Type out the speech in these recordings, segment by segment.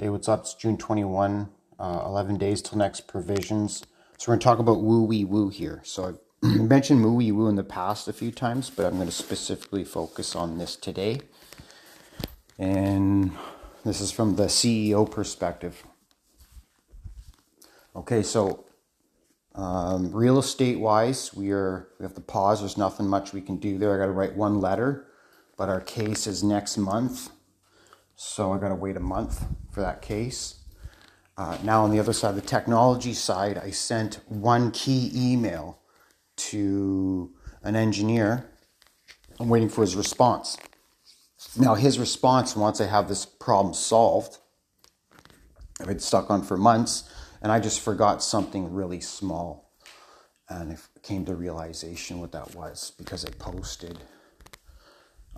Hey, what's up? It's June 21, uh, 11 days till next provisions. So we're going to talk about woo wee woo here. So I've mentioned woo wee woo in the past a few times, but I'm going to specifically focus on this today. And this is from the CEO perspective. Okay, so um, real estate wise, we are we have to pause. There's nothing much we can do there. I got to write one letter, but our case is next month. So I got to wait a month for that case. Uh, now, on the other side, the technology side, I sent one key email to an engineer. I'm waiting for his response. Now, his response, once I have this problem solved, I've been stuck on for months, and I just forgot something really small. And I came to realization what that was because I posted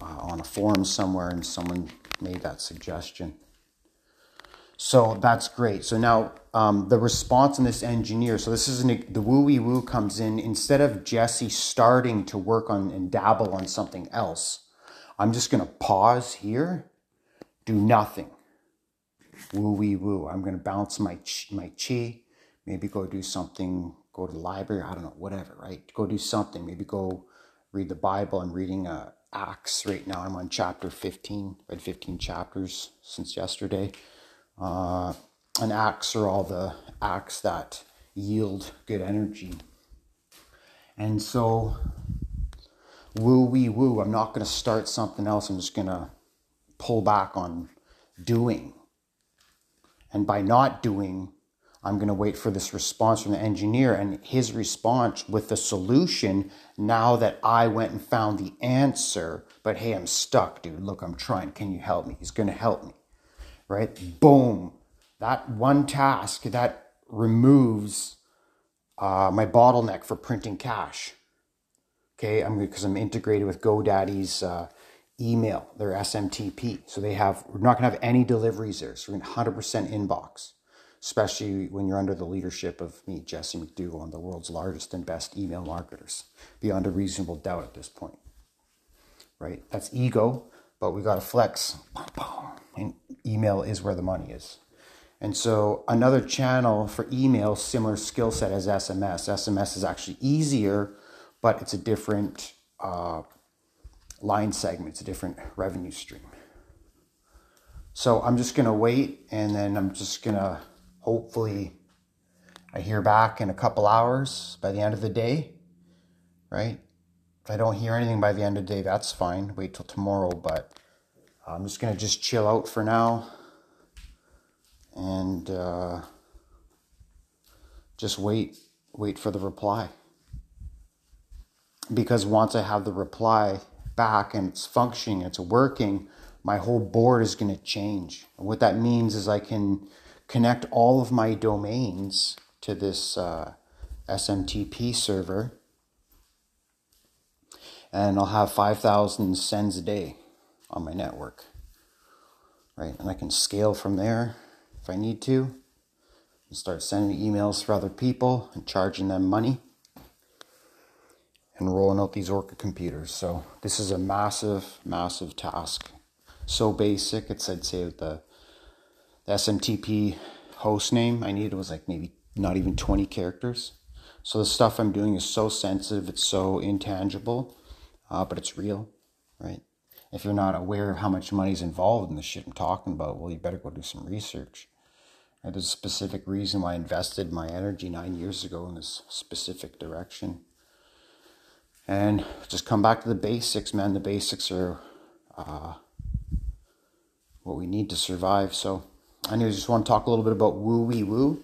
uh, on a forum somewhere and someone made that suggestion. So that's great. So now um, the response in this engineer. So this is an, the woo wee woo comes in instead of Jesse starting to work on and dabble on something else. I'm just going to pause here, do nothing. Woo wee woo. I'm going to bounce my my chi, maybe go do something, go to the library. I don't know, whatever. Right? Go do something. Maybe go read the Bible. I'm reading uh, Acts right now. I'm on chapter 15. Read 15 chapters since yesterday. Uh, and acts are all the acts that yield good energy. And so, woo wee woo, I'm not going to start something else. I'm just going to pull back on doing. And by not doing, I'm going to wait for this response from the engineer and his response with the solution now that I went and found the answer. But hey, I'm stuck, dude. Look, I'm trying. Can you help me? He's going to help me right? Boom. That one task that removes uh, my bottleneck for printing cash. Okay, I'm because I'm integrated with GoDaddy's uh, email, their SMTP. So they have we're not gonna have any deliveries there. So we're in 100% inbox, especially when you're under the leadership of me, Jesse McDougall, of the world's largest and best email marketers, beyond a reasonable doubt at this point. Right? That's ego, but we got to flex. And email is where the money is. And so another channel for email, similar skill set as SMS. SMS is actually easier, but it's a different uh, line segment. It's a different revenue stream. So I'm just gonna wait, and then I'm just gonna hopefully I hear back in a couple hours by the end of the day, right? If I don't hear anything by the end of the day, that's fine. Wait till tomorrow, but I'm just going to just chill out for now and uh, just wait wait for the reply because once I have the reply back and it's functioning, it's working, my whole board is going to change. And what that means is I can connect all of my domains to this uh, SMTP server and I'll have 5,000 sends a day on my network. Right? And I can scale from there if I need to and start sending emails for other people and charging them money and rolling out these Orca computers. So this is a massive, massive task. So basic. It's I'd say the, SMTP host name I needed was like maybe not even 20 characters. So the stuff I'm doing is so sensitive, it's so intangible, uh, but it's real, right? if you're not aware of how much money's involved in the shit I'm talking about, well, you better go do some research. There's a specific reason why I invested my energy nine years ago in this specific direction. And just come back to the basics, man. The basics are uh, what we need to survive. So, I just want to talk a little bit about woo wee woo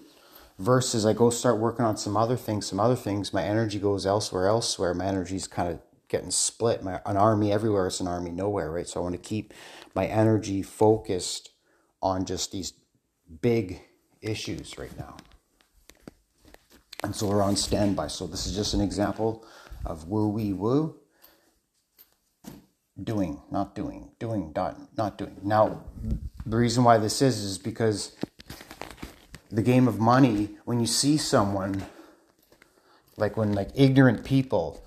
versus I go oh, start working on some other things, some other things. My energy goes elsewhere, elsewhere. My energy's kind of getting split. My, an army everywhere is an army nowhere, right? So I want to keep my energy focused on just these big issues right now. And so we're on standby. So this is just an example of woo wee woo. Doing, not doing, doing, not, not doing. Now, the reason why this is is because the game of money, when you see someone, like when like ignorant people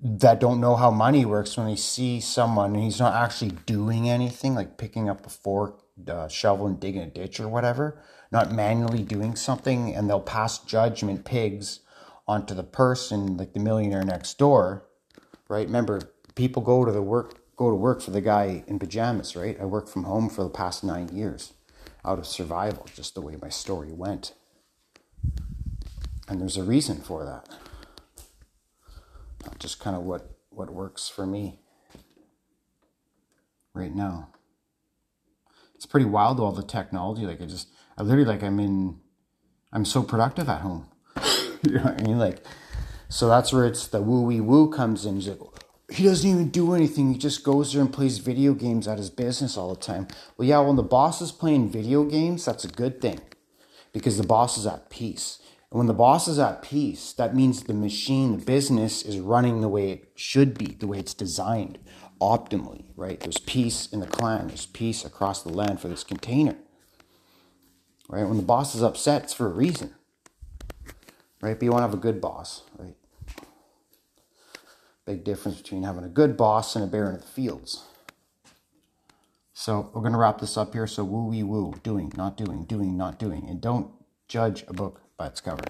that don't know how money works when they see someone and he's not actually doing anything, like picking up a fork, uh, shovel, and digging a ditch or whatever, not manually doing something, and they'll pass judgment pigs onto the person, like the millionaire next door, right? Remember, people go to the work go to work for the guy in pajamas, right? I worked from home for the past nine years out of survival, just the way my story went. And there's a reason for that. Not just kind of what, what works for me right now. It's pretty wild all the technology. Like I just I literally like I'm in I'm so productive at home. you know what I mean? Like so that's where it's the woo wee woo comes in. Like, he doesn't even do anything. He just goes there and plays video games at his business all the time. Well, yeah, when the boss is playing video games, that's a good thing because the boss is at peace. And when the boss is at peace, that means the machine, the business is running the way it should be, the way it's designed optimally, right? There's peace in the clan, there's peace across the land for this container. Right? When the boss is upset, it's for a reason. Right? But you want to have a good boss, right? Big difference between having a good boss and a bear in the fields. So we're going to wrap this up here. So woo wee woo, doing, not doing, doing, not doing. And don't judge a book by its cover.